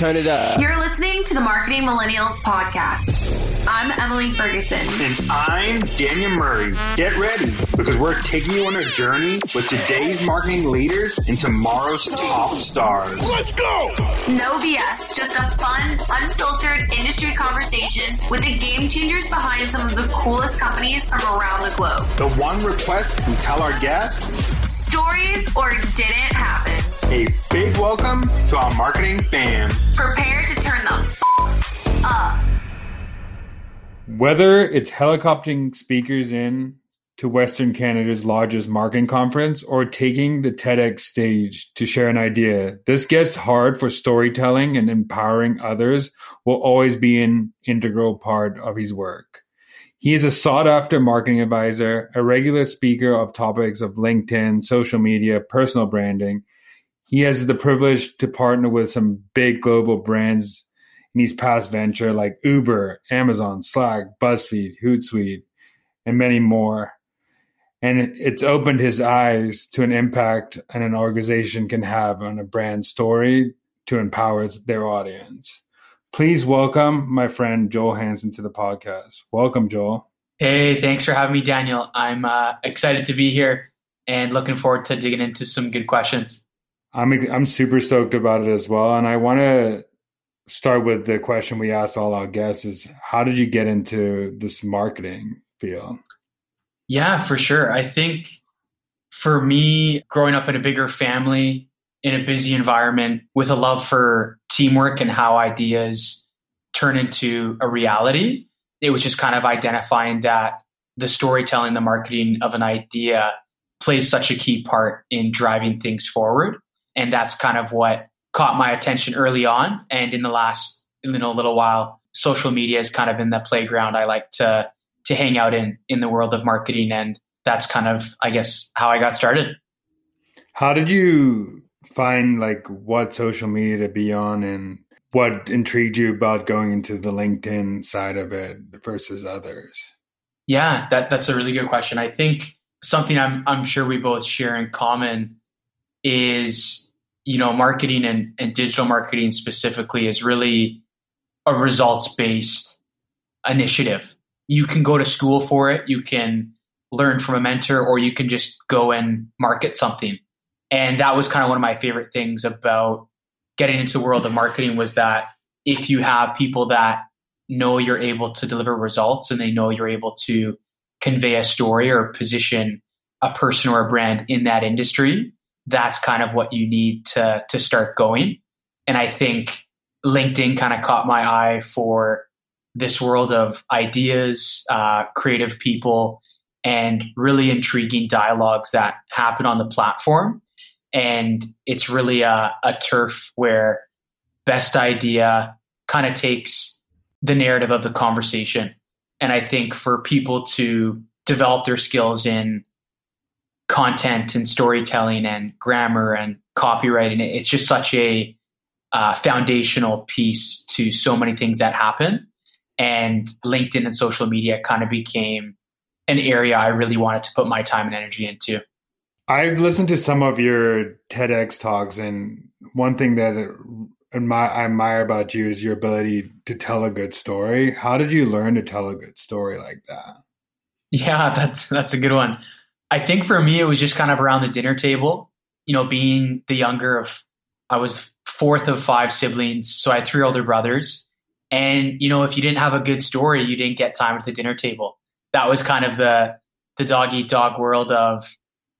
turn it up. You're listening to the Marketing Millennials podcast. I'm Emily Ferguson. And I'm Daniel Murray. Get ready because we're taking you on a journey with today's marketing leaders and tomorrow's top stars. Let's go! No BS, just a fun, unfiltered industry conversation with the game changers behind some of the coolest companies from around the globe. The one request we tell our guests stories or didn't happen. A big welcome to our marketing fam. Prepare to turn the f- up. Whether it's helicoptering speakers in to Western Canada's largest marketing conference or taking the TEDx stage to share an idea, this gets hard for storytelling and empowering others will always be an integral part of his work. He is a sought after marketing advisor, a regular speaker of topics of LinkedIn, social media, personal branding. He has the privilege to partner with some big global brands in his past venture like Uber, Amazon, Slack, BuzzFeed, Hootsuite, and many more. And it's opened his eyes to an impact and an organization can have on a brand story to empower their audience. Please welcome my friend Joel Hansen to the podcast. Welcome, Joel. Hey, thanks for having me, Daniel. I'm uh, excited to be here and looking forward to digging into some good questions. I'm I'm super stoked about it as well, and I want to start with the question we asked all our guests is how did you get into this marketing field? Yeah for sure. I think for me growing up in a bigger family in a busy environment with a love for teamwork and how ideas turn into a reality it was just kind of identifying that the storytelling the marketing of an idea plays such a key part in driving things forward and that's kind of what caught my attention early on. And in the last you know, little while, social media is kind of in the playground I like to to hang out in in the world of marketing. And that's kind of, I guess, how I got started. How did you find like what social media to be on and what intrigued you about going into the LinkedIn side of it versus others? Yeah, that, that's a really good question. I think something I'm I'm sure we both share in common is you know, marketing and, and digital marketing specifically is really a results based initiative. You can go to school for it, you can learn from a mentor, or you can just go and market something. And that was kind of one of my favorite things about getting into the world of marketing was that if you have people that know you're able to deliver results and they know you're able to convey a story or position a person or a brand in that industry, that's kind of what you need to to start going. And I think LinkedIn kind of caught my eye for this world of ideas, uh, creative people, and really intriguing dialogues that happen on the platform. And it's really a, a turf where best idea kind of takes the narrative of the conversation. And I think for people to develop their skills in content and storytelling and grammar and copywriting. It's just such a uh, foundational piece to so many things that happen. And LinkedIn and social media kind of became an area I really wanted to put my time and energy into. I've listened to some of your TEDx talks, and one thing that I admire about you is your ability to tell a good story. How did you learn to tell a good story like that? Yeah, that's that's a good one. I think for me, it was just kind of around the dinner table, you know, being the younger of, I was fourth of five siblings. So I had three older brothers. And, you know, if you didn't have a good story, you didn't get time at the dinner table. That was kind of the, the dog eat dog world of,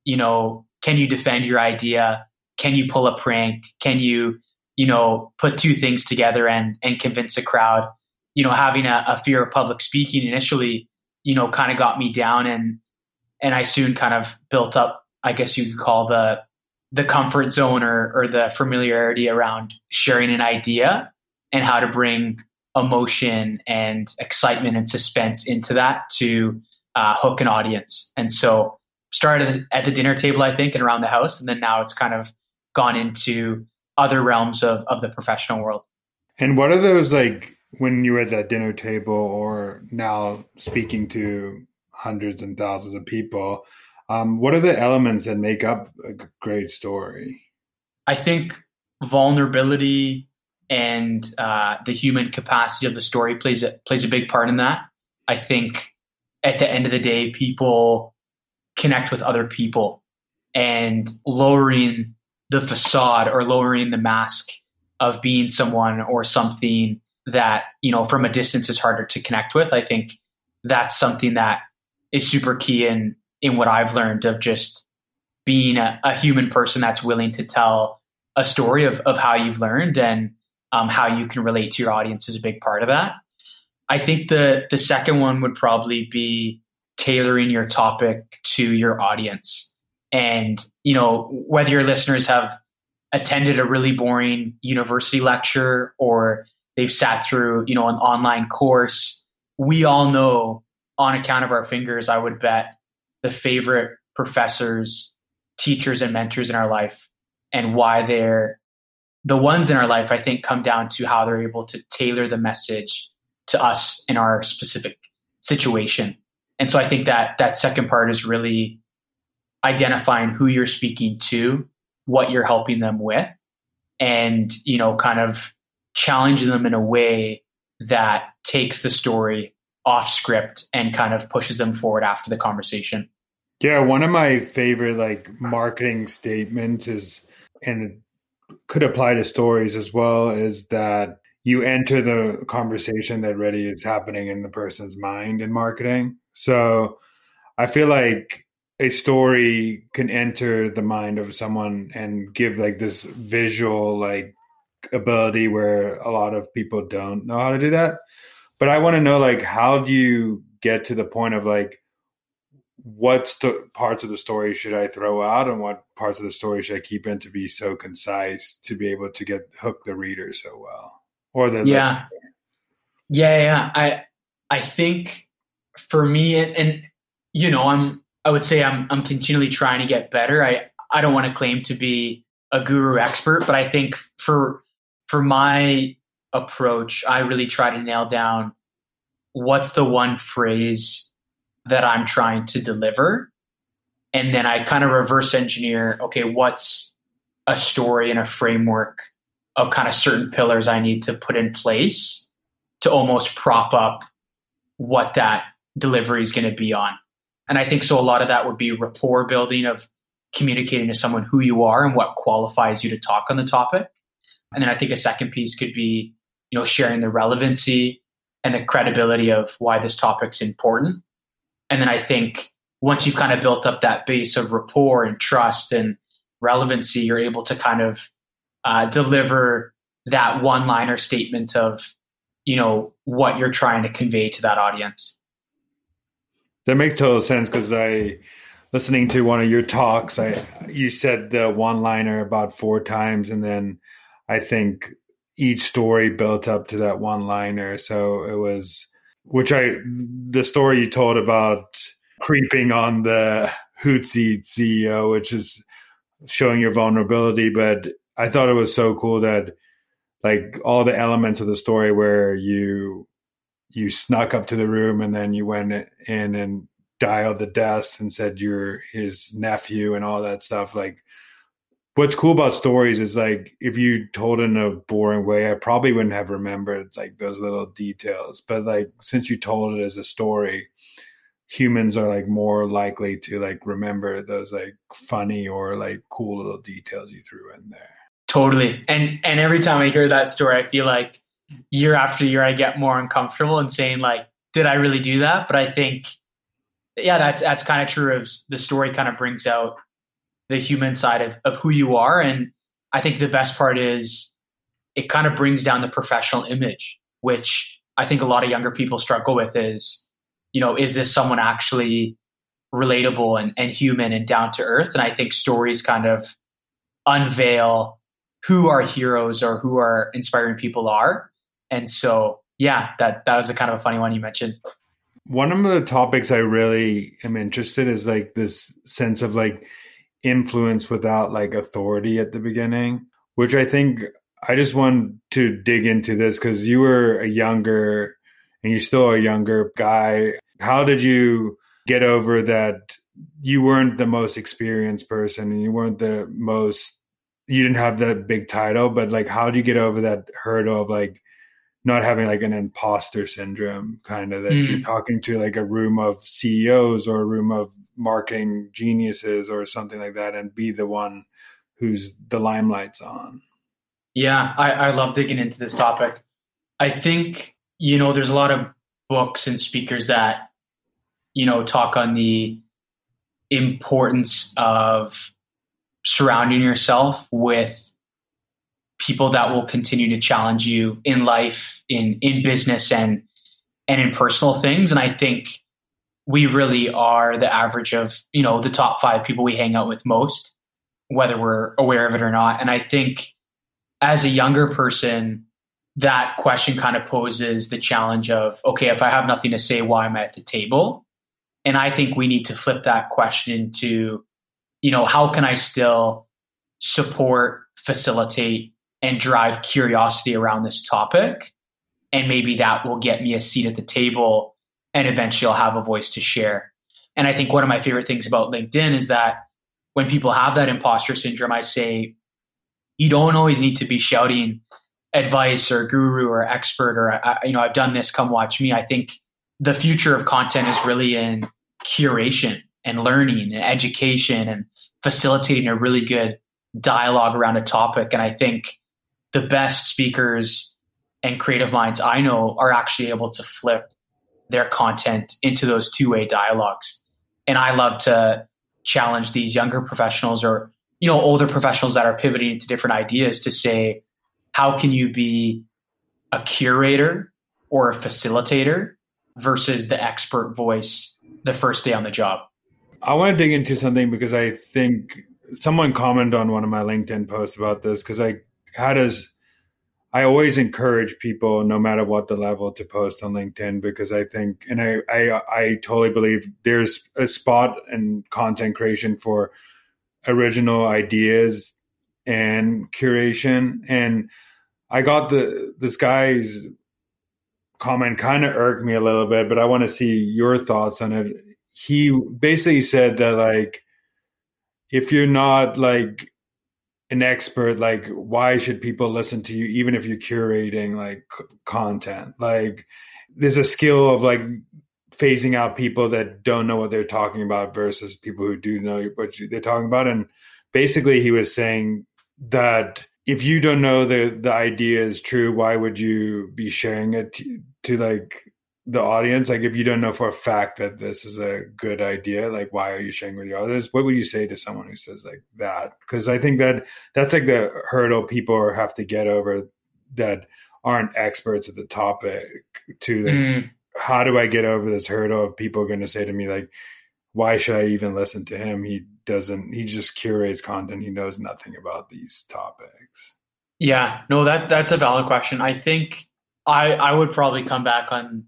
you know, can you defend your idea? Can you pull a prank? Can you, you know, put two things together and, and convince a crowd? You know, having a, a fear of public speaking initially, you know, kind of got me down and, and I soon kind of built up, I guess you could call the the comfort zone or, or the familiarity around sharing an idea and how to bring emotion and excitement and suspense into that to uh, hook an audience. And so started at the dinner table, I think, and around the house, and then now it's kind of gone into other realms of of the professional world. And what are those like when you were at that dinner table, or now speaking to hundreds and thousands of people. Um, what are the elements that make up a great story? I think vulnerability and uh, the human capacity of the story plays a, plays a big part in that. I think at the end of the day, people connect with other people, and lowering the facade or lowering the mask of being someone or something that you know from a distance is harder to connect with. I think that's something that is super key in in what I've learned of just being a, a human person that's willing to tell a story of, of how you've learned and um, how you can relate to your audience is a big part of that. I think the the second one would probably be tailoring your topic to your audience. And you know whether your listeners have attended a really boring university lecture or they've sat through you know an online course, we all know on account of our fingers, I would bet the favorite professors, teachers, and mentors in our life and why they're the ones in our life, I think, come down to how they're able to tailor the message to us in our specific situation. And so I think that that second part is really identifying who you're speaking to, what you're helping them with, and, you know, kind of challenging them in a way that takes the story off script and kind of pushes them forward after the conversation. Yeah, one of my favorite like marketing statements is and could apply to stories as well is that you enter the conversation that ready is happening in the person's mind in marketing. So I feel like a story can enter the mind of someone and give like this visual like ability where a lot of people don't know how to do that. But I want to know like how do you get to the point of like what st- parts of the story should I throw out and what parts of the story should I keep in to be so concise to be able to get hook the reader so well or the yeah. listener. yeah yeah I I think for me and, and you know I'm I would say I'm I'm continually trying to get better. I I don't want to claim to be a guru expert but I think for for my approach I really try to nail down what's the one phrase that I'm trying to deliver. And then I kind of reverse engineer okay, what's a story and a framework of kind of certain pillars I need to put in place to almost prop up what that delivery is going to be on. And I think so a lot of that would be rapport building of communicating to someone who you are and what qualifies you to talk on the topic. And then I think a second piece could be, you know, sharing the relevancy and the credibility of why this topic's important. And then I think once you've kind of built up that base of rapport and trust and relevancy, you're able to kind of uh, deliver that one liner statement of, you know, what you're trying to convey to that audience. That makes total sense because I, listening to one of your talks, I you said the one liner about four times, and then I think each story built up to that one liner. So it was which I the story you told about creeping on the Hootsuite CEO, which is showing your vulnerability. But I thought it was so cool that like all the elements of the story where you you snuck up to the room and then you went in and dialed the desk and said you're his nephew and all that stuff like what's cool about stories is like if you told in a boring way, I probably wouldn't have remembered like those little details. But like since you told it as a story, humans are like more likely to like remember those like funny or like cool little details you threw in there. Totally. And and every time I hear that story, I feel like year after year I get more uncomfortable and saying like, did I really do that? But I think yeah, that's that's kind of true of the story kind of brings out the human side of, of who you are. And I think the best part is it kind of brings down the professional image, which I think a lot of younger people struggle with is, you know, is this someone actually relatable and, and human and down to earth? And I think stories kind of unveil who our heroes or who our inspiring people are. And so, yeah, that, that was a kind of a funny one you mentioned. One of the topics I really am interested is like this sense of like influence without like authority at the beginning, which I think I just want to dig into this because you were a younger and you're still a younger guy. How did you get over that you weren't the most experienced person and you weren't the most you didn't have the big title, but like, how do you get over that hurdle of like not having like an imposter syndrome kind of that mm. you're talking to like a room of CEOs or a room of marketing geniuses or something like that and be the one who's the limelight's on. Yeah, I, I love digging into this topic. I think, you know, there's a lot of books and speakers that, you know, talk on the importance of surrounding yourself with people that will continue to challenge you in life, in in business, and and in personal things. And I think we really are the average of you know the top five people we hang out with most, whether we're aware of it or not. And I think as a younger person, that question kind of poses the challenge of okay, if I have nothing to say, why am I at the table? And I think we need to flip that question to, you know, how can I still support, facilitate, and drive curiosity around this topic. And maybe that will get me a seat at the table and eventually I'll have a voice to share. And I think one of my favorite things about LinkedIn is that when people have that imposter syndrome, I say, you don't always need to be shouting advice or guru or expert or, you know, I've done this, come watch me. I think the future of content is really in curation and learning and education and facilitating a really good dialogue around a topic. And I think the best speakers and creative minds I know are actually able to flip their content into those two way dialogues. And I love to challenge these younger professionals or you know older professionals that are pivoting to different ideas to say how can you be a curator or a facilitator versus the expert voice the first day on the job i want to dig into something because i think someone commented on one of my linkedin posts about this because i how does I always encourage people, no matter what the level, to post on LinkedIn because I think, and I, I, I totally believe there's a spot in content creation for original ideas and curation. And I got the this guy's comment kind of irked me a little bit, but I want to see your thoughts on it. He basically said that like if you're not like an expert like why should people listen to you even if you're curating like c- content? Like there's a skill of like phasing out people that don't know what they're talking about versus people who do know what they're talking about. And basically he was saying that if you don't know the the idea is true why would you be sharing it to, to like the audience like if you don't know for a fact that this is a good idea like why are you sharing with your others? What would you say to someone who says like that? Because i think that that's like the hurdle people have to get over that aren't experts at the topic to like, mm. how do i get over this hurdle of people going to say to me like why should i even listen to him? He doesn't he just curates content. He knows nothing about these topics. Yeah. No that that's a valid question. I think i i would probably come back on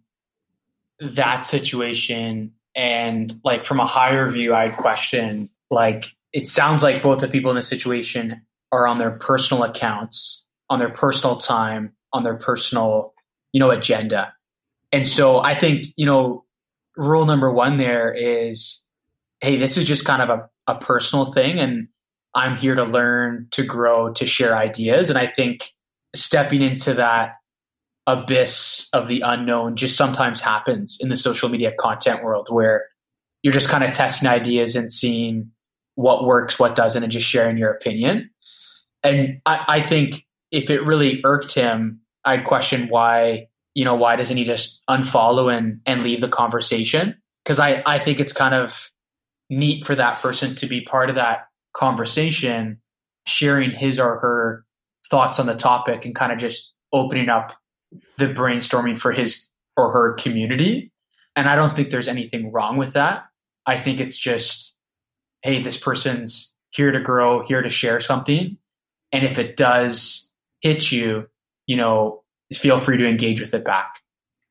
that situation. And like from a higher view i'd question like it sounds like both the people in the situation are on their personal accounts on their personal time on their personal you know agenda. And so i think you know rule number one there is hey this is just kind of a, a personal thing and i'm here to learn to grow to share ideas. And i think stepping into that abyss of the unknown just sometimes happens in the social media content world where you're just kind of testing ideas and seeing what works, what doesn't, and just sharing your opinion. And I, I think if it really irked him, I'd question why, you know, why doesn't he just unfollow and, and leave the conversation? Because I, I think it's kind of neat for that person to be part of that conversation, sharing his or her thoughts on the topic and kind of just opening up the brainstorming for his or her community. And I don't think there's anything wrong with that. I think it's just, hey, this person's here to grow, here to share something. And if it does hit you, you know, feel free to engage with it back.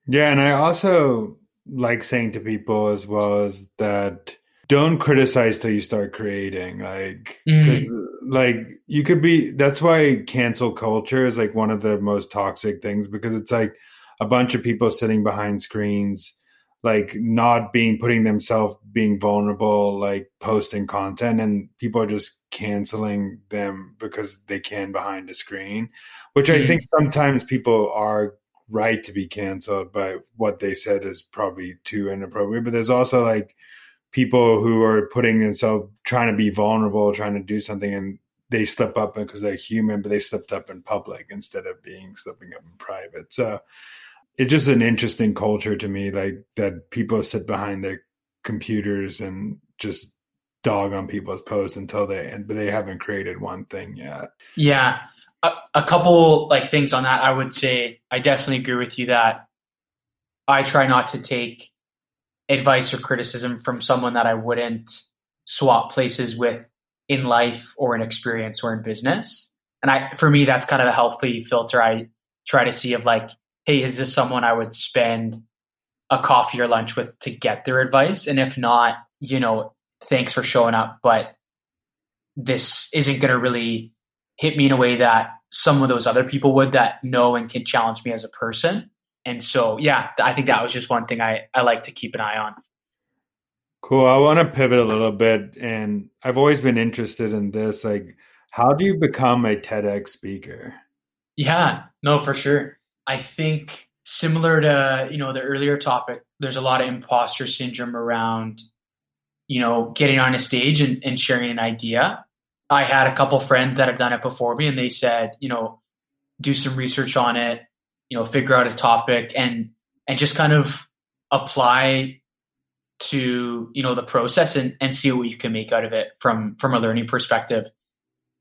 Yeah. And I also like saying to people as well as that don't criticize till you start creating like mm. like you could be that's why cancel culture is like one of the most toxic things because it's like a bunch of people sitting behind screens like not being putting themselves being vulnerable like posting content and people are just canceling them because they can behind a screen which mm-hmm. i think sometimes people are right to be canceled but what they said is probably too inappropriate but there's also like people who are putting themselves trying to be vulnerable trying to do something and they slip up because they're human but they slipped up in public instead of being slipping up in private so it's just an interesting culture to me, like that people sit behind their computers and just dog on people's posts until they and but they haven't created one thing yet. Yeah. A, a couple like things on that I would say I definitely agree with you that I try not to take advice or criticism from someone that I wouldn't swap places with in life or in experience or in business. And I for me that's kind of a healthy filter I try to see of like hey, is this someone I would spend a coffee or lunch with to get their advice? And if not, you know, thanks for showing up, but this isn't going to really hit me in a way that some of those other people would that know and can challenge me as a person. And so, yeah, I think that was just one thing I, I like to keep an eye on. Cool. I want to pivot a little bit. And I've always been interested in this. Like, how do you become a TEDx speaker? Yeah, no, for sure. I think similar to you know the earlier topic, there's a lot of imposter syndrome around you know getting on a stage and, and sharing an idea. I had a couple friends that have done it before me, and they said, you know, do some research on it, you know, figure out a topic, and and just kind of apply to you know the process and, and see what you can make out of it from from a learning perspective.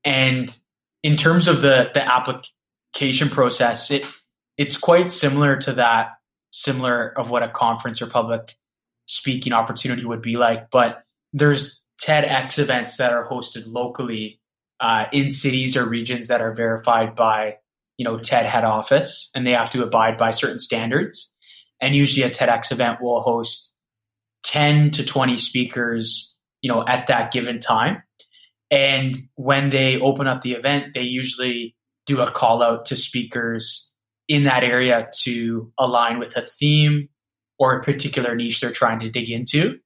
And in terms of the the application process, it it's quite similar to that, similar of what a conference or public speaking opportunity would be like. But there's TEDx events that are hosted locally uh, in cities or regions that are verified by, you know, TED head office, and they have to abide by certain standards. And usually, a TEDx event will host 10 to 20 speakers, you know, at that given time. And when they open up the event, they usually do a call out to speakers in that area to align with a theme or a particular niche they're trying to dig into.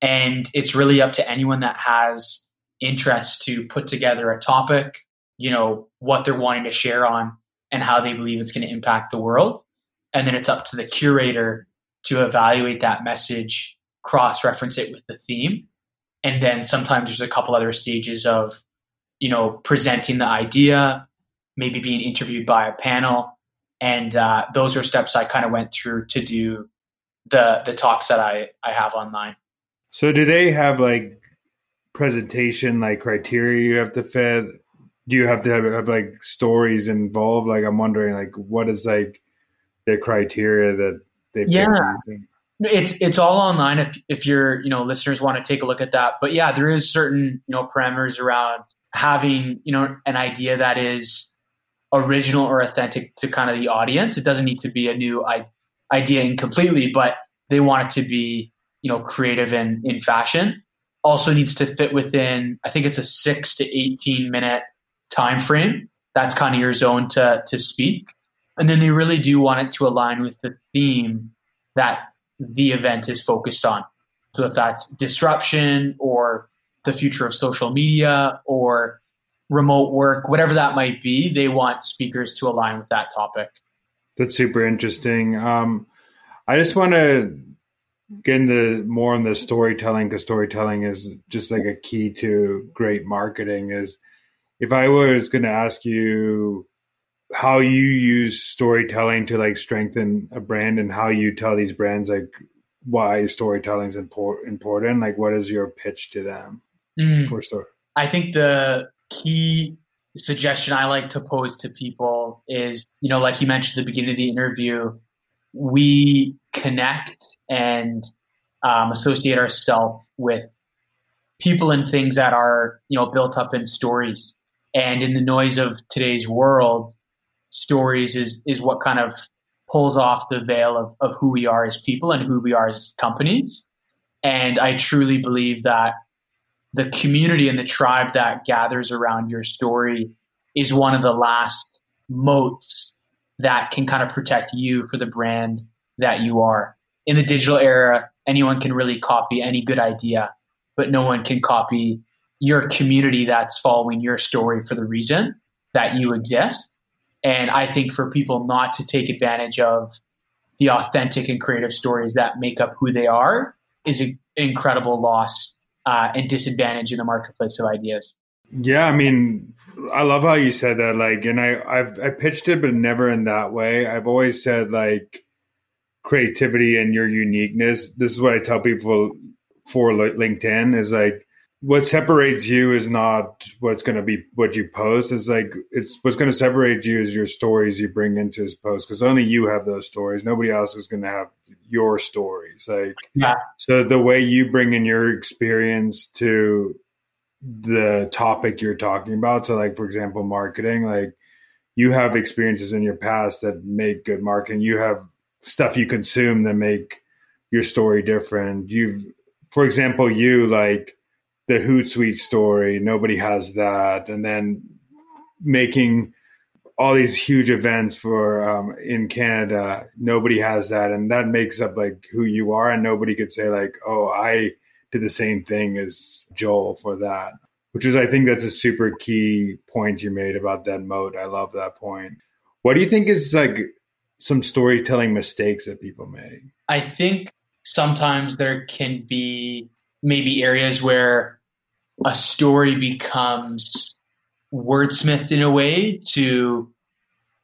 And it's really up to anyone that has interest to put together a topic, you know, what they're wanting to share on and how they believe it's going to impact the world. And then it's up to the curator to evaluate that message, cross reference it with the theme. And then sometimes there's a couple other stages of, you know, presenting the idea, maybe being interviewed by a panel, and uh, those are steps I kind of went through to do the the talks that I I have online. So do they have like presentation like criteria you have to fit? Do you have to have, have like stories involved? Like I'm wondering like what is like the criteria that they yeah. It's it's all online if if your you know listeners want to take a look at that. But yeah, there is certain you know parameters around having you know an idea that is original or authentic to kind of the audience. It doesn't need to be a new idea incompletely, but they want it to be, you know, creative and in fashion. Also needs to fit within, I think it's a six to 18 minute time frame. That's kind of your zone to, to speak. And then they really do want it to align with the theme that the event is focused on. So if that's disruption or the future of social media or remote work, whatever that might be, they want speakers to align with that topic. That's super interesting. Um, I just want to get into more on the storytelling because storytelling is just like a key to great marketing. Is if I was going to ask you how you use storytelling to like strengthen a brand and how you tell these brands like why storytelling is important, like what is your pitch to them mm. for story? I think the key suggestion I like to pose to people is, you know, like you mentioned at the beginning of the interview, we connect and um, associate ourselves with people and things that are, you know, built up in stories. And in the noise of today's world, stories is is what kind of pulls off the veil of, of who we are as people and who we are as companies. And I truly believe that the community and the tribe that gathers around your story is one of the last moats that can kind of protect you for the brand that you are. in the digital era, anyone can really copy any good idea, but no one can copy your community that's following your story for the reason that you exist. And I think for people not to take advantage of the authentic and creative stories that make up who they are is an incredible loss uh, and disadvantage in the marketplace of ideas. Yeah, I mean, I love how you said that. Like, and I, I've I pitched it, but never in that way. I've always said like creativity and your uniqueness. This is what I tell people for LinkedIn is like what separates you is not what's going to be what you post. It's like it's what's going to separate you is your stories you bring into this post because only you have those stories. Nobody else is going to have your stories. Like, yeah. So the way you bring in your experience to the topic you're talking about. So, like for example, marketing. Like, you have experiences in your past that make good marketing. You have stuff you consume that make your story different. You've, for example, you like the Hootsuite story. Nobody has that, and then making all these huge events for um, in Canada. Nobody has that, and that makes up like who you are. And nobody could say like, "Oh, I did the same thing as Joel for that." Which is, I think, that's a super key point you made about that moat. I love that point. What do you think is like some storytelling mistakes that people make? I think sometimes there can be maybe areas where a story becomes wordsmithed in a way to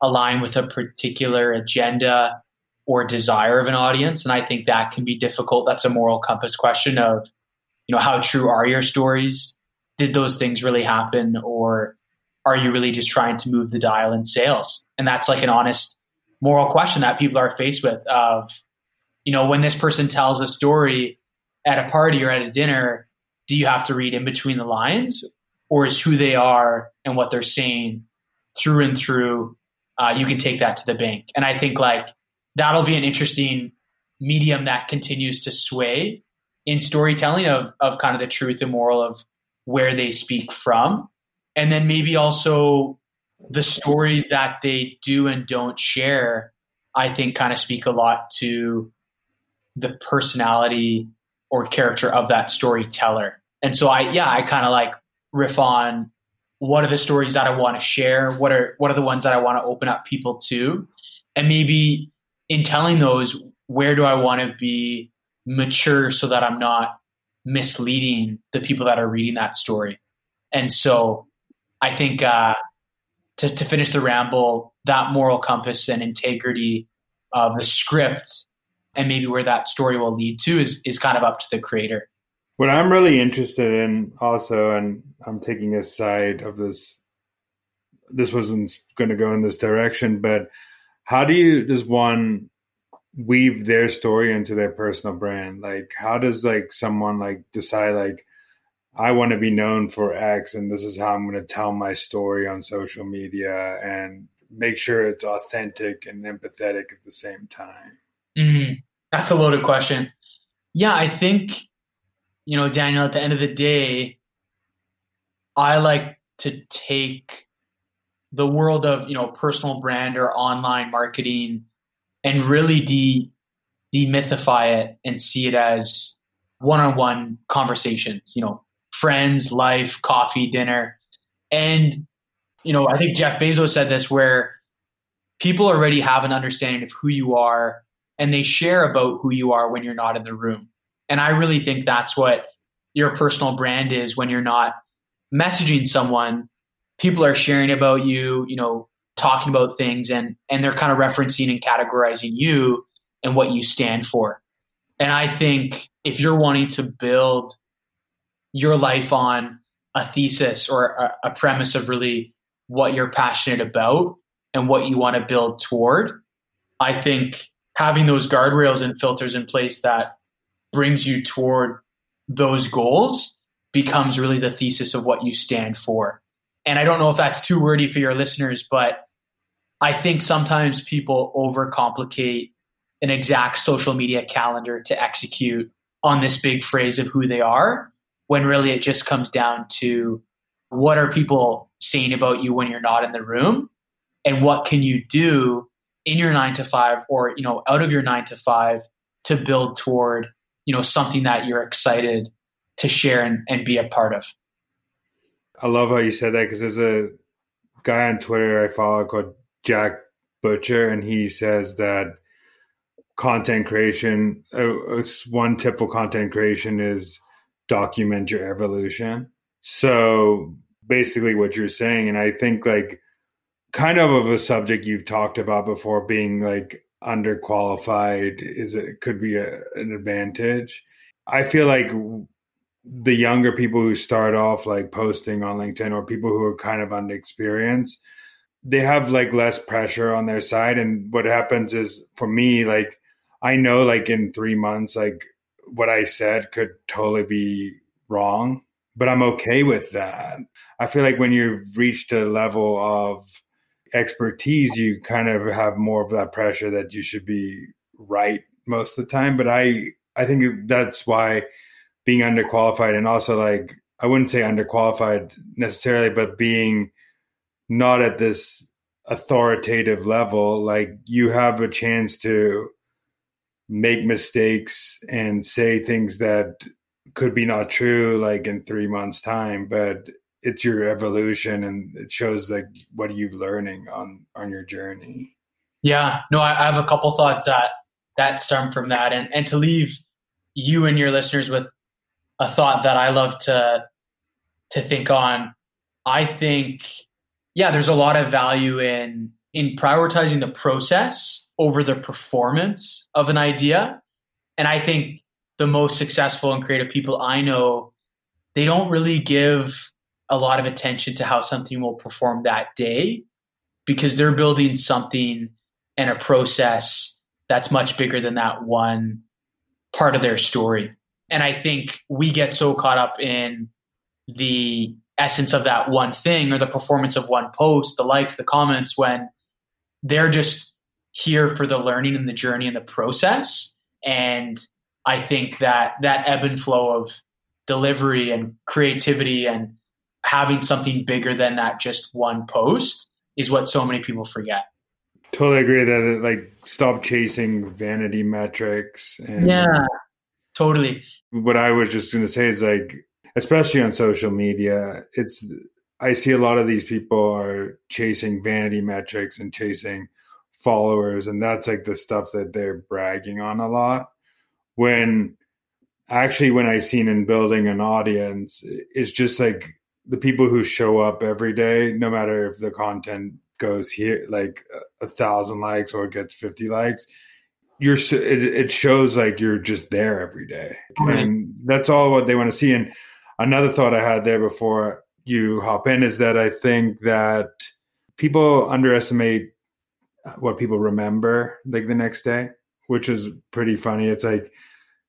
align with a particular agenda or desire of an audience. And i think that can be difficult. That's a moral compass question of you know how true are your stories? Did those things really happen? Or are you really just trying to move the dial in sales? And that's like an honest moral question that people are faced with of you know when this person tells a story at a party or at a dinner do you have to read in between the lines or is who they are and what they're saying through and through uh, you can take that to the bank. And i think like that'll be an interesting medium that continues to sway in storytelling of, of kind of the truth and moral of where they speak from. And then maybe also the stories that they do and don't share i think kind of speak a lot to the personality or character of that storyteller. And so I, yeah, I kind of like riff on what are the stories that I want to share? What are, what are the ones that I want to open up people to? And maybe in telling those, where do I want to be mature so that I'm not misleading the people that are reading that story? And so I think, uh, to, to finish the ramble, that moral compass and integrity of the script and maybe where that story will lead to is is kind of up to the creator. What I'm really interested in also, and I'm taking a side of this. This wasn't going to go in this direction, but how do you does one weave their story into their personal brand? Like, how does like someone like decide like I want to be known for X, and this is how I'm going to tell my story on social media and make sure it's authentic and empathetic at the same time. Mm-hmm. That's a loaded question. Yeah, I think, you know, Daniel, at the end of the day, I like to take the world of, you know, personal brand or online marketing and really de demythify it and see it as one-on-one conversations, you know, friends, life, coffee, dinner. And, you know, I think Jeff Bezos said this where people already have an understanding of who you are and they share about who you are when you're not in the room. And I really think that's what your personal brand is when you're not messaging someone. People are sharing about you, you know, talking about things and and they're kind of referencing and categorizing you and what you stand for. And I think if you're wanting to build your life on a thesis or a, a premise of really what you're passionate about and what you want to build toward, I think having those guardrails and filters in place that brings you toward those goals becomes really the thesis of what you stand for. And I don't know if that's too wordy for your listeners, but I think sometimes people overcomplicate an exact social media calendar to execute on this big phrase of who they are when really it just comes down to what are people saying about you when you're not in the room and what can you do in your nine to five or you know out of your nine to five to build toward, you know, something that you're excited to share and, and be a part of. I love how you said that because there's a guy on Twitter I follow called Jack Butcher, and he says that content creation, uh, one tip for content creation is document your evolution. So basically, what you're saying, and I think like kind of of a subject you've talked about before, being like underqualified is it could be a, an advantage. I feel like the younger people who start off like posting on LinkedIn or people who are kind of unexperienced, they have like less pressure on their side. And what happens is for me, like I know like in three months, like what I said could totally be wrong, but I'm okay with that. I feel like when you've reached a level of expertise, you kind of have more of that pressure that you should be right most of the time. But I, I think that's why being underqualified and also like I wouldn't say underqualified necessarily, but being not at this authoritative level, like you have a chance to make mistakes and say things that could be not true like in three months time but it's your evolution and it shows like what are you learning on on your journey yeah no i, I have a couple thoughts that that stem from that and and to leave you and your listeners with a thought that I love to to think on. I think yeah, there's a lot of value in in prioritizing the process over the performance of an idea. And I think the most successful and creative people I know, they don't really give a lot of attention to how something will perform that day because they're building something and a process that's much bigger than that one part of their story. And I think we get so caught up in the essence of that one thing or the performance of one post, the likes, the comments, when they're just here for the learning and the journey and the process. And I think that that ebb and flow of delivery and creativity and having something bigger than that just one post is what so many people forget. Totally agree that it, like stop chasing vanity metrics and yeah Totally. What I was just going to say is like, especially on social media, it's, I see a lot of these people are chasing vanity metrics and chasing followers. And that's like the stuff that they're bragging on a lot. When actually, when I seen in building an audience, it's just like the people who show up every day, no matter if the content goes here like a thousand likes or gets 50 likes you're it, it shows like you're just there every day. Right. and that's all what they want to see. And another thought i had there before you hop in is that i think that people underestimate what people remember like the next day which is pretty funny. It's like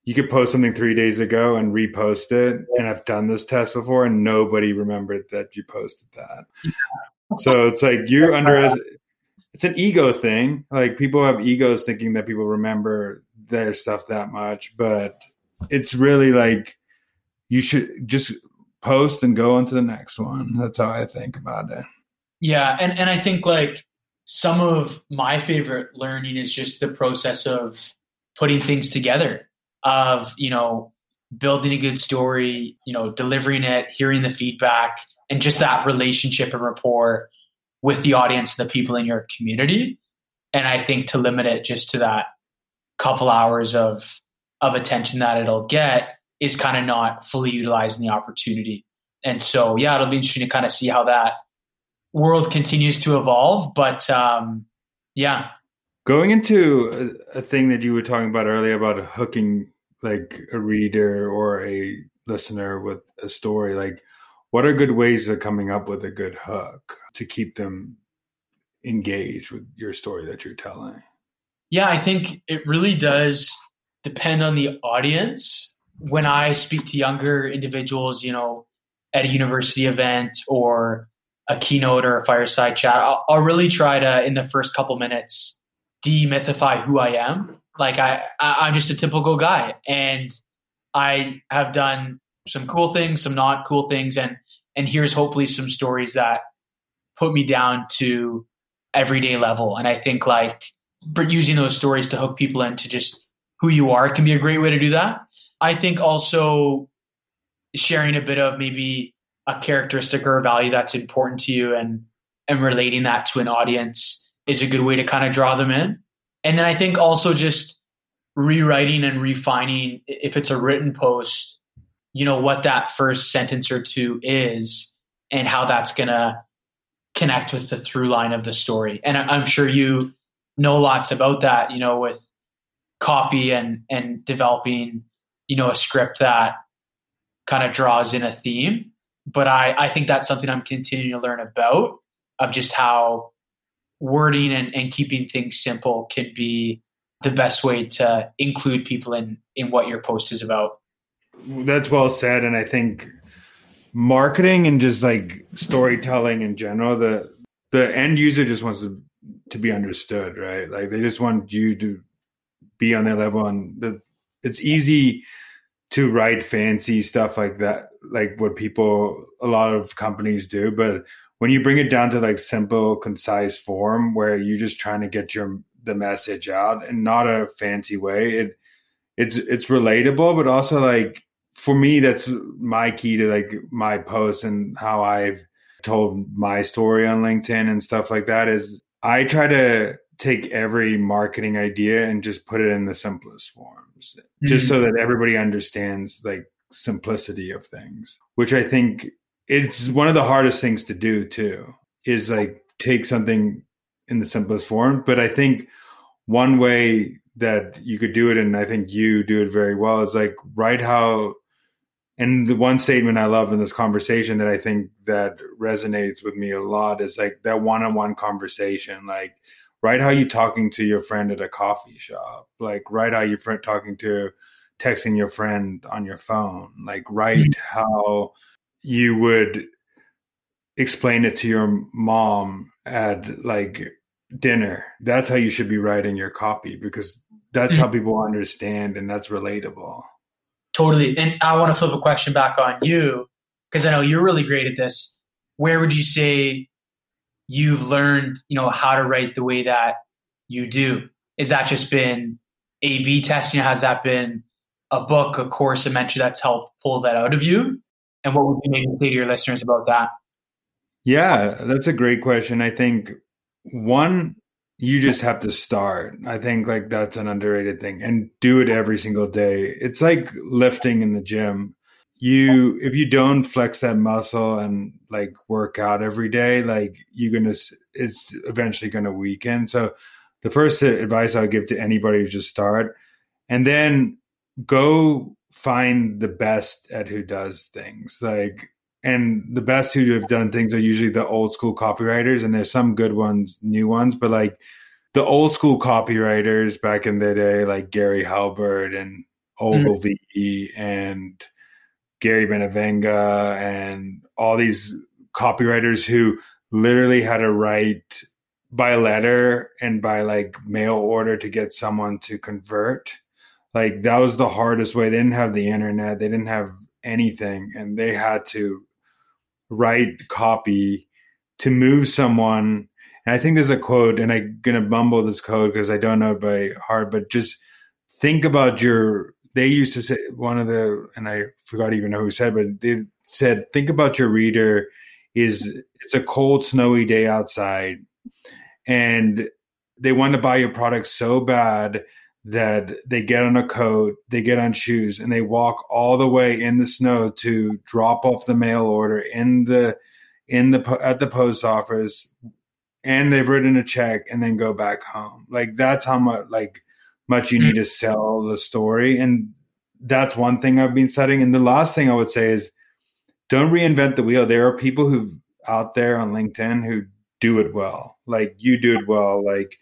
you could post something three days ago and repost it and i've done this test before and nobody remembered that you posted that so it's like you're under as it's an ego thing. Like people have egos thinking that people remember their stuff that much, but it's really like you should just post and go on to the next one. That's how I think about it. Yeah, and and I think like some of my favorite learning is just the process of putting things together of, you know, building a good story, you know, delivering it, hearing the feedback and just that relationship and rapport with the audience, the people in your community. And I think to limit it just to that couple hours of of attention that it'll get is kind of not fully utilizing the opportunity. And so, yeah, it'll be interesting to kind of see how that world continues to evolve. But um, yeah, going into a, a thing that you were talking about earlier about hooking like a reader or a listener with a story, like what are good ways of coming up with a good hook to keep them engaged with your story that you're telling? Yeah, I think it really does depend on the audience. When I speak to younger individuals, you know, at a university event or a keynote or a fireside chat, I'll, I'll really try to, in the first couple minutes, demythify who I am. Like I, I, I'm just a typical guy, and I have done some cool things, some not cool things, and and here's hopefully some stories that put me down to everyday level. And I think like using those stories to hook people in to just who you are can be a great way to do that. I think also sharing a bit of maybe a characteristic or a value that's important to you and and relating that to an audience is a good way to kind of draw them in. And then I think also just rewriting and refining if it's a written post, you know, what that first sentence or two is and how that's going to connect with the through line of the story. And I'm sure you know lots about that, you know, with copy and and developing, you know, a script that kind of draws in a theme. But I, I think that's something I'm continuing to learn about of just how wording and, and keeping things simple can be the best way to include people in in what your post is about. That's well said, and I think marketing and just like storytelling in general, the the end user just wants to to be understood, right? Like they just want you to be on their level, and the it's easy to write fancy stuff like that, like what people a lot of companies do, but when you bring it down to like simple, concise form where you're just trying to get your the message out and not a fancy way, it it's it's relatable, but also like for me, that's my key to like my posts and how I've told my story on LinkedIn and stuff like that is I try to take every marketing idea and just put it in the simplest forms, mm-hmm. just so that everybody understands like simplicity of things, which I think it's one of the hardest things to do too is like take something in the simplest form but i think one way that you could do it and i think you do it very well is like write how and the one statement i love in this conversation that i think that resonates with me a lot is like that one-on-one conversation like write how you're talking to your friend at a coffee shop like write how you're talking to texting your friend on your phone like write mm-hmm. how you would explain it to your mom at like dinner. That's how you should be writing your copy because that's how mm. people understand and that's relatable. Totally. And I want to flip a question back on you because I know you're really great at this. Where would you say you've learned, you know, how to write the way that you do? Is that just been A B testing? Has that been a book, a course, a mentor that's helped pull that out of you? And what would you maybe say to your listeners about that? Yeah, that's a great question. I think one, you just have to start. I think like that's an underrated thing and do it every single day. It's like lifting in the gym. You if you don't flex that muscle and like work out every day, like you're going to it's eventually going to weaken. So the first advice I would give to anybody is just start and then go find the best at who does things like and the best who have done things are usually the old school copywriters and there's some good ones new ones but like the old school copywriters back in the day like gary halbert and ogilvy mm. and gary Bencivenga and all these copywriters who literally had to write by letter and by like mail order to get someone to convert like that was the hardest way. They didn't have the internet, they didn't have anything, and they had to write copy to move someone. And I think there's a quote, and I'm gonna bumble this code because I don't know it by heart, but just think about your. They used to say one of the, and I forgot even who said, but they said, think about your reader. Is it's a cold, snowy day outside, and they want to buy your product so bad that they get on a coat, they get on shoes, and they walk all the way in the snow to drop off the mail order in the in the at the post office, and they've written a check and then go back home. Like that's how much like much you need mm. to sell the story, and that's one thing I've been setting. And the last thing I would say is, don't reinvent the wheel. There are people who out there on LinkedIn who do it well. Like you do it well. Like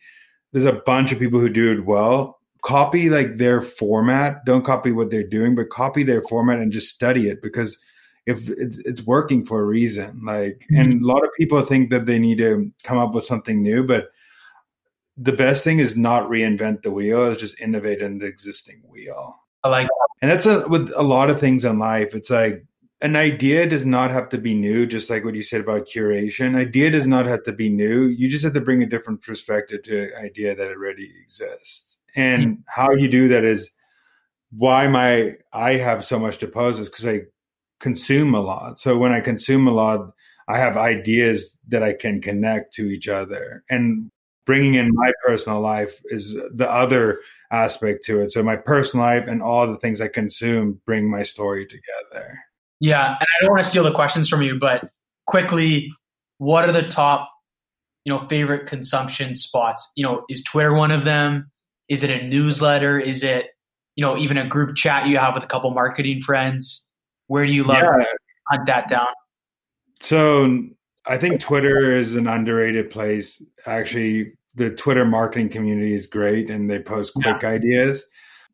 there's a bunch of people who do it well copy like their format don't copy what they're doing but copy their format and just study it because if it's, it's working for a reason like mm-hmm. and a lot of people think that they need to come up with something new but the best thing is not reinvent the wheel is just innovate in the existing wheel i like that and that's a, with a lot of things in life it's like an idea does not have to be new, just like what you said about curation. Idea does not have to be new. You just have to bring a different perspective to an idea that already exists. And mm-hmm. how you do that is why my I have so much to pose is because I consume a lot. So when I consume a lot, I have ideas that I can connect to each other. And bringing in my personal life is the other aspect to it. So my personal life and all the things I consume bring my story together. Yeah, and I don't want to steal the questions from you, but quickly, what are the top, you know, favorite consumption spots? You know, is Twitter one of them? Is it a newsletter? Is it, you know, even a group chat you have with a couple marketing friends? Where do you love yeah. hunt that down? So I think Twitter is an underrated place. Actually, the Twitter marketing community is great and they post quick yeah. ideas.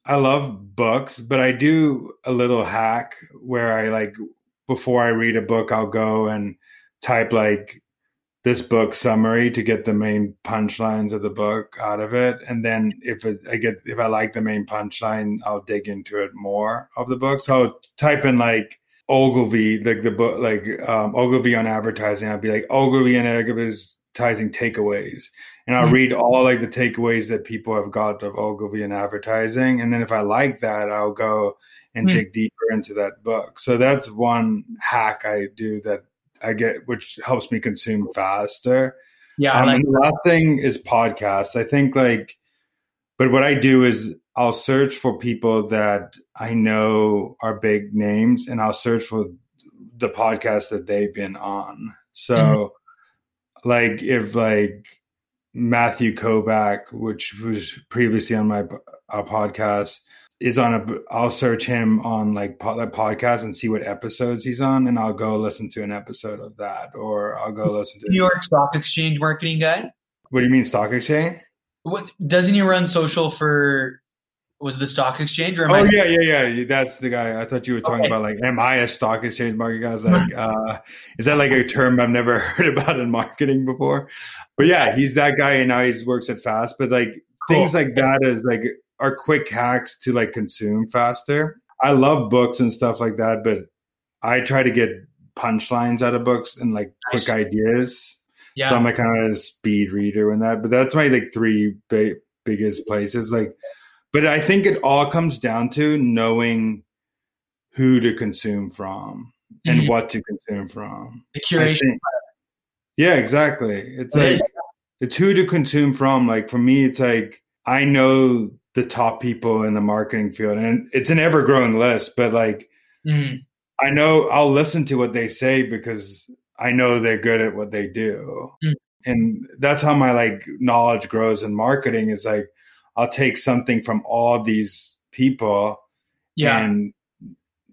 I love books, but I do a little hack where I like before I read a book, I'll go and type like this book summary to get the main punchlines of the book out of it, and then if it, I get if I like the main punchline, I'll dig into it more of the book. So I'll type in like Ogilvy, like the book, like um, Ogilvy on advertising. I'll be like Ogilvy and advertising takeaways, and I'll mm-hmm. read all like the takeaways that people have got of Ogilvy and advertising. And then if I like that, I'll go and mm-hmm. dig deeper into that book. So that's one hack I do that I get, which helps me consume faster. Yeah. Um, like and the last thing is podcasts. I think like, but what I do is I'll search for people that I know are big names and I'll search for the podcast that they've been on. So, mm-hmm. like, if like, Matthew Kobach, which was previously on my uh, podcast, is on a. I'll search him on like pod, podcast and see what episodes he's on, and I'll go listen to an episode of that, or I'll go listen to New York Stock Exchange marketing guy. What do you mean stock exchange? What doesn't he run social for was the stock exchange or oh I- yeah yeah yeah that's the guy i thought you were talking okay. about like am i a stock exchange market guy like uh, is that like a term i've never heard about in marketing before but yeah he's that guy and now he works at fast but like cool. things like that is like are quick hacks to like consume faster i love books and stuff like that but i try to get punchlines out of books and like quick ideas yeah. so i'm like kind of a speed reader and that but that's my like three biggest places like but I think it all comes down to knowing who to consume from and mm-hmm. what to consume from. The curation. yeah, exactly. It's like it's who to consume from. Like for me, it's like I know the top people in the marketing field, and it's an ever growing list. But like, mm-hmm. I know I'll listen to what they say because I know they're good at what they do, mm-hmm. and that's how my like knowledge grows in marketing. Is like I'll take something from all these people. Yeah. And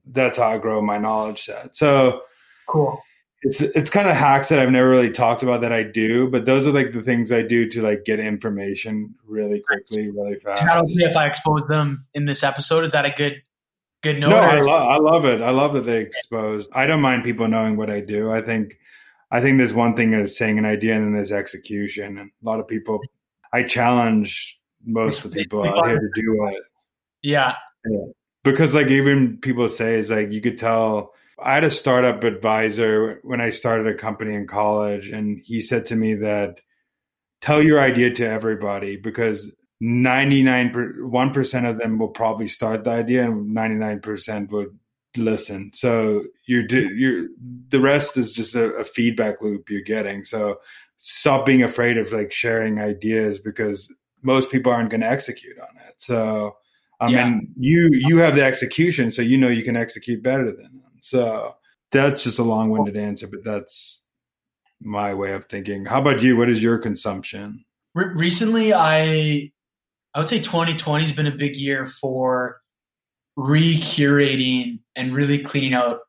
that's how I grow my knowledge set. So cool. It's it's kind of hacks that I've never really talked about that I do, but those are like the things I do to like get information really quickly, really fast. Is that okay if I expose them in this episode? Is that a good good note? No, I, lo- I love it. I love that they exposed. I don't mind people knowing what I do. I think I think there's one thing is saying an idea and then there's execution. And a lot of people I challenge most of the people out here to do it. Yeah. yeah. Because like even people say is like you could tell I had a startup advisor when I started a company in college and he said to me that tell your idea to everybody because 99 1% of them will probably start the idea and 99% would listen so you're you're the rest is just a, a feedback loop you're getting so stop being afraid of like sharing ideas because most people aren't going to execute on it. So, I yeah. mean, you you have the execution, so you know you can execute better than them. So that's just a long-winded oh. answer, but that's my way of thinking. How about you? What is your consumption? Re- recently, I I would say 2020 has been a big year for re-curating and really cleaning out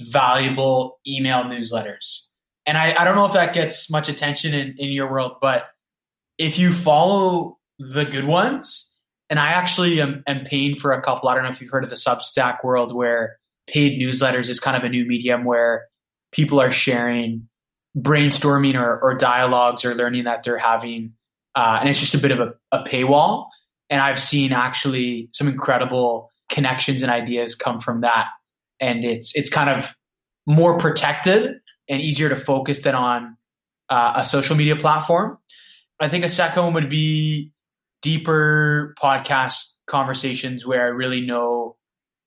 valuable email newsletters. And I, I don't know if that gets much attention in, in your world, but if you follow the good ones, and I actually am, am paying for a couple. I don't know if you've heard of the Substack world where paid newsletters is kind of a new medium where people are sharing brainstorming or, or dialogues or learning that they're having. Uh, and it's just a bit of a, a paywall. And I've seen actually some incredible connections and ideas come from that. And it's it's kind of more protected and easier to focus than on uh, a social media platform. I think a second one would be deeper podcast conversations where I really know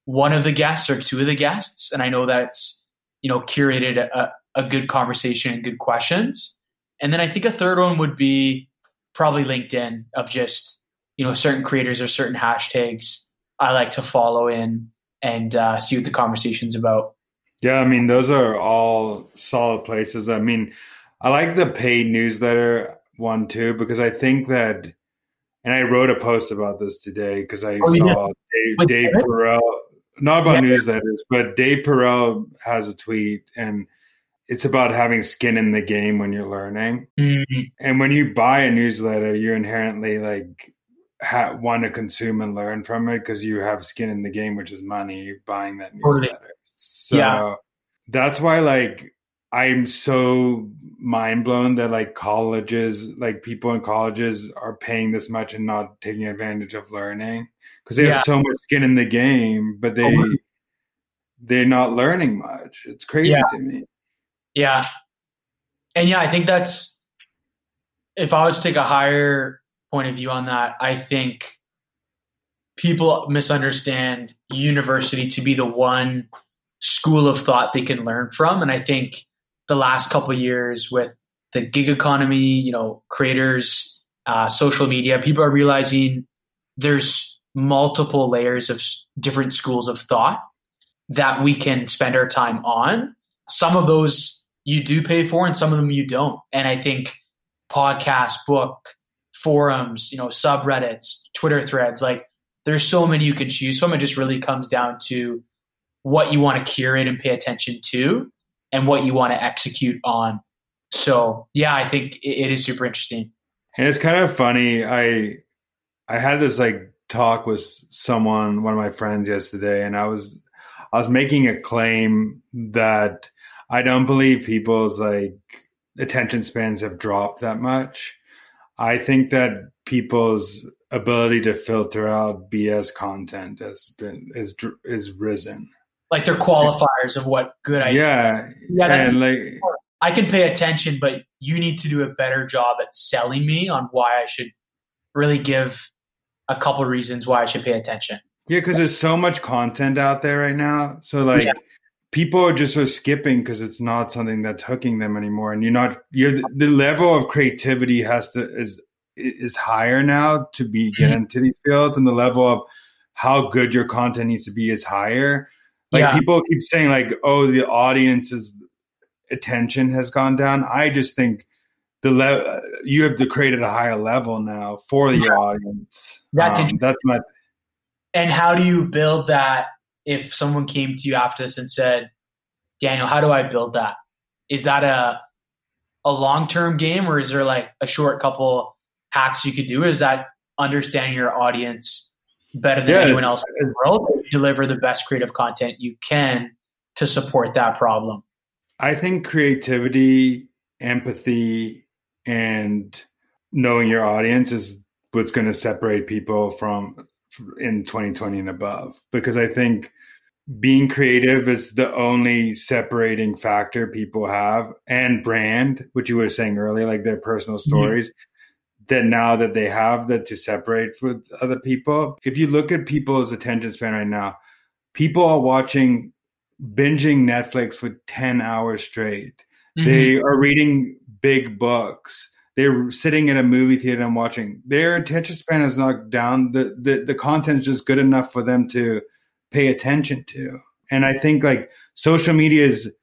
one of the guests or two of the guests, and I know that's you know curated a, a good conversation and good questions. And then I think a third one would be probably LinkedIn of just you know certain creators or certain hashtags I like to follow in and uh, see what the conversation's about. Yeah, I mean those are all solid places. I mean, I like the paid newsletter one too because I think that, and I wrote a post about this today because I oh, saw Dave, Dave Perell, not about yeah. newsletters, but Dave Perell has a tweet and it's about having skin in the game when you're learning. Mm-hmm. And when you buy a newsletter, you're inherently like ha- want to consume and learn from it because you have skin in the game, which is money buying that newsletter. So yeah. that's why like I'm so mind blown that like colleges, like people in colleges are paying this much and not taking advantage of learning because they yeah. have so much skin in the game, but they oh, they're not learning much. It's crazy yeah. to me. Yeah. And yeah, I think that's if I was to take a higher point of view on that, I think people misunderstand university to be the one school of thought they can learn from. And I think the last couple years with the gig economy, you know, creators, uh, social media, people are realizing there's multiple layers of different schools of thought that we can spend our time on. Some of those you do pay for and some of them you don't. And I think podcast, book, forums, you know, subreddits, Twitter threads, like there's so many you can choose from. It just really comes down to what you want to curate and pay attention to and what you want to execute on. So yeah, I think it is super interesting. And it's kind of funny. I I had this like talk with someone, one of my friends yesterday, and I was I was making a claim that I don't believe people's like attention spans have dropped that much. I think that people's ability to filter out BS content has been is is risen. Like their qualifiers of what good idea. Yeah, yeah. And like I can pay attention, but you need to do a better job at selling me on why I should really give a couple reasons why I should pay attention. Yeah, because there's so much content out there right now. So like. Yeah people are just sort of skipping because it's not something that's hooking them anymore and you're not you're the level of creativity has to is is higher now to be get mm-hmm. into these fields and the level of how good your content needs to be is higher like yeah. people keep saying like oh the audience's attention has gone down i just think the level you have to create at a higher level now for the yeah. audience that's, um, that's my and how do you build that if someone came to you after this and said, Daniel, how do I build that? Is that a a long term game or is there like a short couple hacks you could do? Is that understanding your audience better than yeah, anyone else in the world? Deliver the best creative content you can to support that problem. I think creativity, empathy, and knowing your audience is what's going to separate people from in 2020 and above because I think being creative is the only separating factor people have and brand, which you were saying earlier, like their personal mm-hmm. stories. Mm-hmm. That now that they have that to separate with other people, if you look at people's attention span right now, people are watching binging Netflix for 10 hours straight. Mm-hmm. They are reading big books they're sitting in a movie theater and watching. Their attention span is not down. The the the content's just good enough for them to pay attention to. And I think like social media is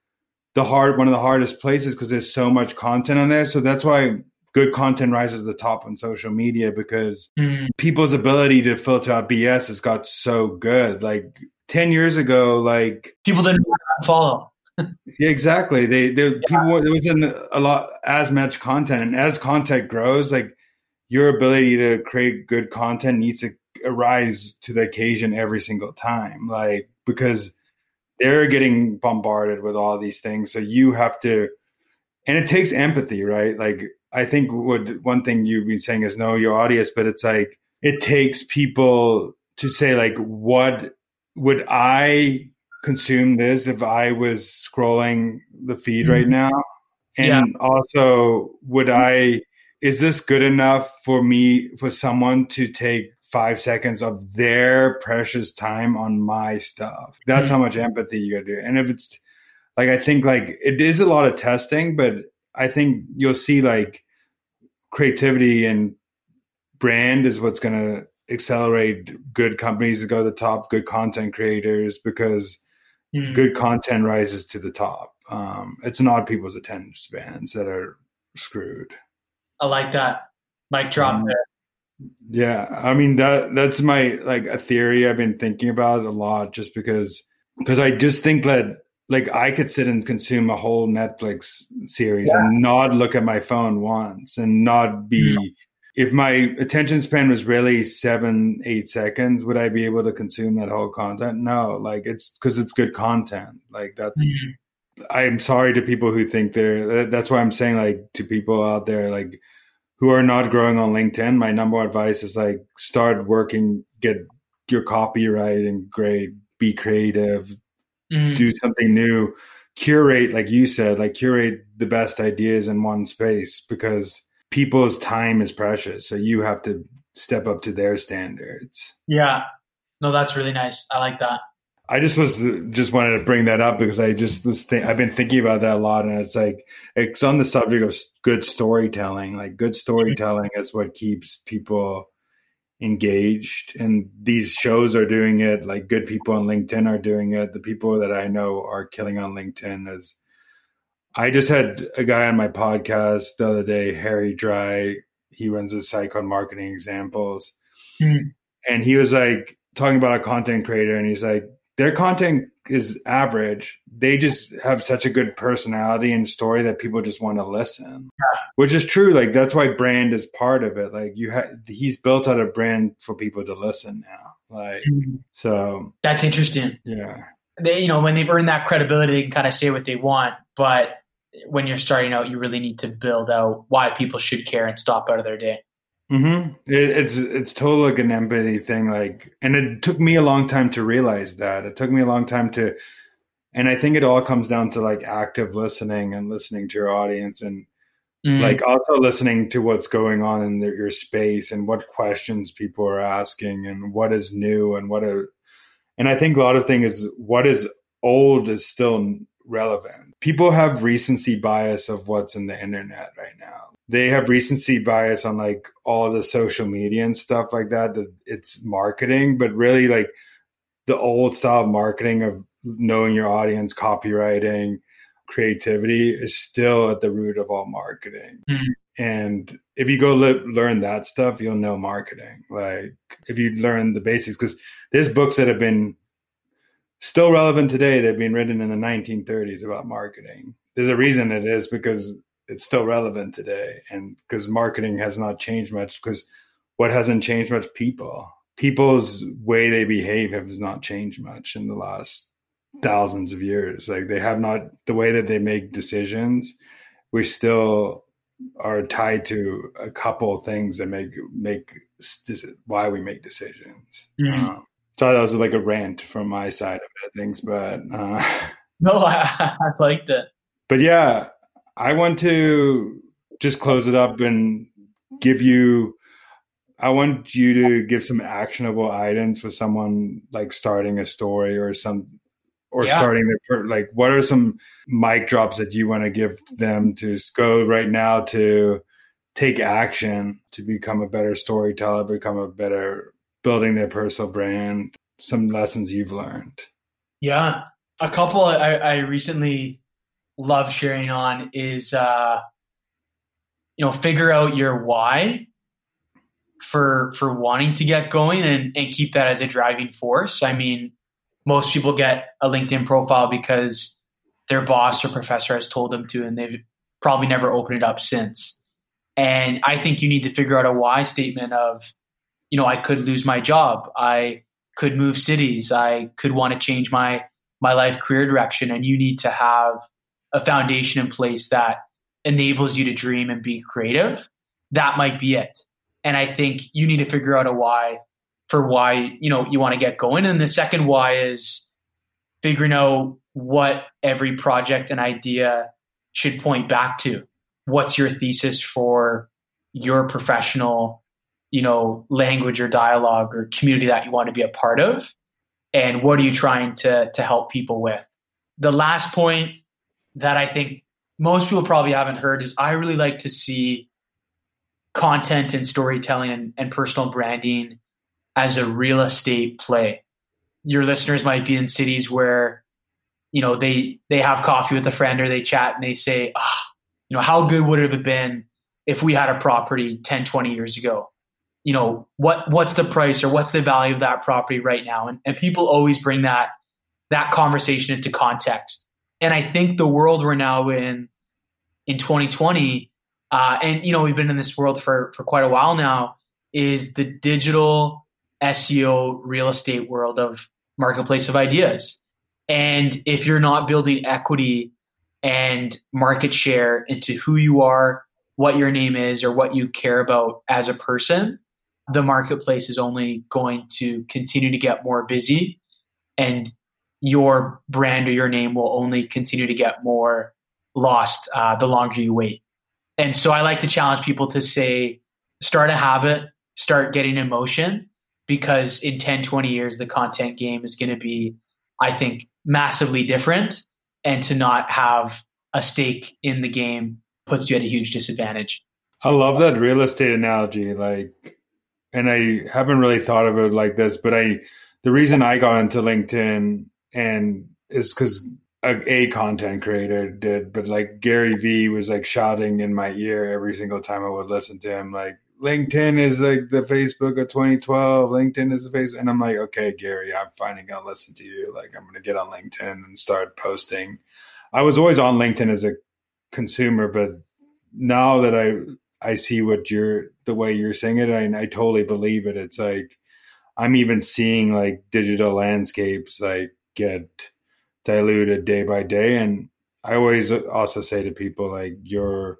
the hard one of the hardest places because there's so much content on there. So that's why good content rises to the top on social media because mm. people's ability to filter out BS has got so good. Like ten years ago, like people didn't follow yeah, exactly. They, they yeah. people there wasn't a lot as much content, and as content grows, like your ability to create good content needs to arise to the occasion every single time, like because they're getting bombarded with all these things, so you have to, and it takes empathy, right? Like I think what one thing you've been saying is know your audience, but it's like it takes people to say like, what would I consume this if I was scrolling the feed right Mhm. now? And Yeah. also, would I, is this good enough for me, for someone to take five seconds of their precious time on my stuff? That's Mhm. how much empathy you gotta do. And if it's like, I think like it is a lot of testing, but I think you'll see like creativity and brand is what's going to accelerate good companies to go to the top, good content creators, because Mm. good content rises to the top. Um, it's not people's attention spans that are screwed. I like that. Mic drop Mhm. there. Yeah, I mean that that's my like a theory I've been thinking about a lot, just because because I just think that like I could sit and consume a whole Netflix series and not look at my phone once and not be. If my attention span was really seven, eight seconds, would I be able to consume that whole content? No, like it's because it's good content. Like that's. Mhm. I'm sorry to people who think they're. That's why I'm saying like to people out there like who are not growing on LinkedIn. My number one advice is like start working, get your copywriting great, be creative, Mm. do something new, curate like you said, like curate the best ideas in one space because people's time is precious. So you have to step up to their standards. Yeah. No, that's really nice. I like that. I just was just wanted to bring that up because I just was think I've been thinking about that a lot, and it's like it's on the subject of good storytelling. Like good storytelling is what keeps people engaged, and these shows are doing it. Like good people on LinkedIn are doing it. The people that I know are killing on LinkedIn. As I just had a guy on my podcast the other day, Harry Dry. He runs a site called Marketing Examples, Hmm. and he was like talking about a content creator, and he's like their content is average. They just have such a good personality and story that people just want to listen. Yeah. Which is true. Like that's why brand is part of it. Like you have, he's built out a brand for people to listen now. Like mm-hmm. so, That's interesting. yeah, They, you know, when they've earned that credibility, they can kind of say what they want. But when you're starting out, you really need to build out why people should care and stop out of their day. Hmm It, it's it's total like an empathy thing. Like, and it took me a long time to realize that. It took me a long time to, and I think it all comes down to like active listening and listening to your audience and Mm. like also listening to what's going on in the, your space and what questions people are asking and what is new and what are and i think a lot of thing is what is old is still relevant people have recency bias of what's in the internet right now they have recency bias on like all the social media and stuff like that that it's marketing but really like the old style of marketing of knowing your audience copywriting creativity is still at the root of all marketing. Mhm. And if you go learn that stuff, you'll know marketing. Like if you learn the basics, because there's books that have been still relevant today. that have been written in the 1930s about marketing. There's a reason it is because it's still relevant today, and because marketing has not changed much. Because what hasn't changed much? People. People's way they behave has not changed much in the last thousands of years. Like they have not the way that they make decisions. We still are tied to a couple of things that make make why we make decisions. Mhm. Um, so that was like a rant from my side of things, but uh, No, I, I liked it. but yeah, I want to just close it up and give you. I want you to give some actionable items for someone like starting a story or some or Yeah. starting their like what are some mic drops that you want to give them to go right now to take action to become a better storyteller become a better building their personal brand some lessons you've learned Yeah. A couple I, I recently love sharing on is, uh, you know, figure out your why for, for wanting to get going and, and keep that as a driving force. I mean, most people get a LinkedIn profile because their boss or professor has told them to, and they've probably never opened it up since. And I think you need to figure out a why statement of, you know, I could lose my job. I could move cities. I could want to change my my life career direction. And you need to have a foundation in place that enables you to dream and be creative. That might be it. And I think you need to figure out a why for why, you know, you want to get going. And the second why is figuring out what every project and idea should point back to. What's your thesis for your professional, you know, language or dialogue or community that you want to be a part of? And what are you trying to to help people with? The last point that I think most people probably haven't heard is I really like to see content and storytelling and, and personal branding as a real estate play. Your listeners might be in cities where, you know, they they have coffee with a friend or they chat and they say, ah, you know, how good would it have been if we had a property 10, 20 years ago? You know, what what's the price or what's the value of that property right now? And and people always bring that that conversation into context. And I think the world we're now in in 2020, uh, and you know, we've been in this world for for quite a while now, is the digital SEO real estate world of marketplace of ideas. And if you're not building equity and market share into who you are, what your name is, or what you care about as a person, the marketplace is only going to continue to get more busy and your brand or your name will only continue to get more lost uh, the longer you wait. And so I like to challenge people to say, start a habit, start getting in motion, because in 10, 20 years, the content game is going to be, I think, massively different. And to not have a stake in the game puts you at a huge disadvantage. I love that real estate analogy. Like, and I haven't really thought of it like this, but I, the reason I got into LinkedIn and it's because a, a, content creator did, but like Gary Vee was like shouting in my ear every single time I would listen to him, like LinkedIn is like the Facebook of 2012. LinkedIn is the face, and I'm like, okay, Gary, I'm finally gonna listen to you. Like, I'm gonna get on LinkedIn and start posting. I was always on LinkedIn as a consumer, but now that I I see what you're the way you're saying it, I, I totally believe it. It's like I'm even seeing like digital landscapes like get diluted day by day, and I always also say to people like your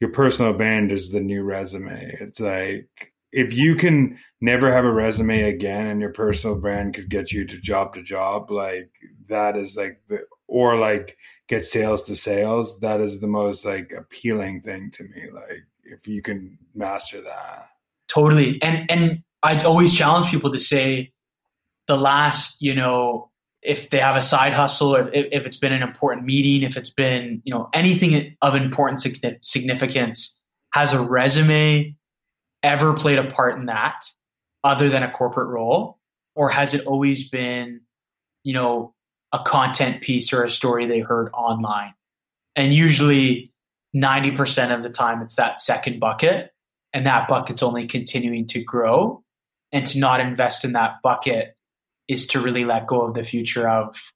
your personal brand is the new resume. It's like if you can never have a resume again and your personal brand could get you to job to job, like that is like the or like get sales to sales, that is the most like appealing thing to me. Like if you can master that. Totally. And and I always challenge people to say the last, you know, if they have a side hustle if, if, it's been an important meeting, if it's been, you know, anything of important significance, has a resume ever played a part in that other than a corporate role? Or has it always been, you know, a content piece or a story they heard online? And usually 90% of the time it's that second bucket and that bucket's only continuing to grow and to not invest in that bucket is to really let go of the future of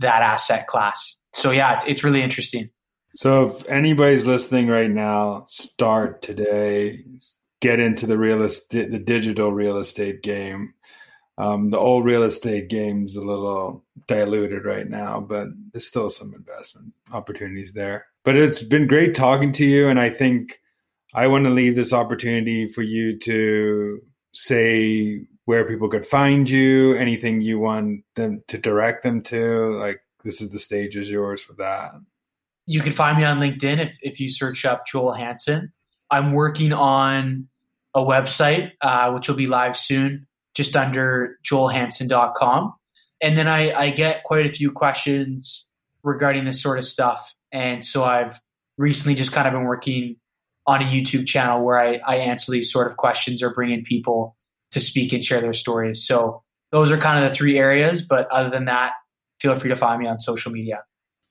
that asset class. So yeah, it's really interesting. So if anybody's listening right now, start today. Get into the real estate, the digital real estate game. Um, the old real estate game's a little diluted right now, but there's still some investment opportunities there. But it's been great talking to you, and I think I want to leave this opportunity for you to say where people could find you, anything you want them to direct them to. Like this is the stage is yours for that. You can find me on LinkedIn if, if you search up Joel Hansen. I'm working on a website, uh, which will be live soon, just under joelhansen.com. And then I, I get quite a few questions regarding this sort of stuff. And so I've recently just kind of been working on a YouTube channel where I, I answer these sort of questions or bring in people to speak and share their stories. So those are kind of the three areas. But other than that, feel free to find me on social media.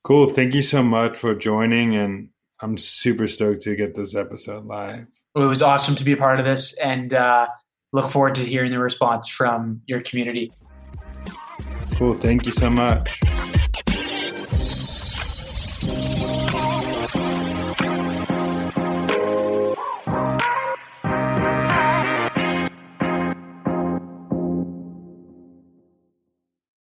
Cool. Thank you so much for joining. And I'm super stoked to get this episode live. It was awesome to be a part of this and uh, look forward to hearing the response from your community. Cool. Thank you so much.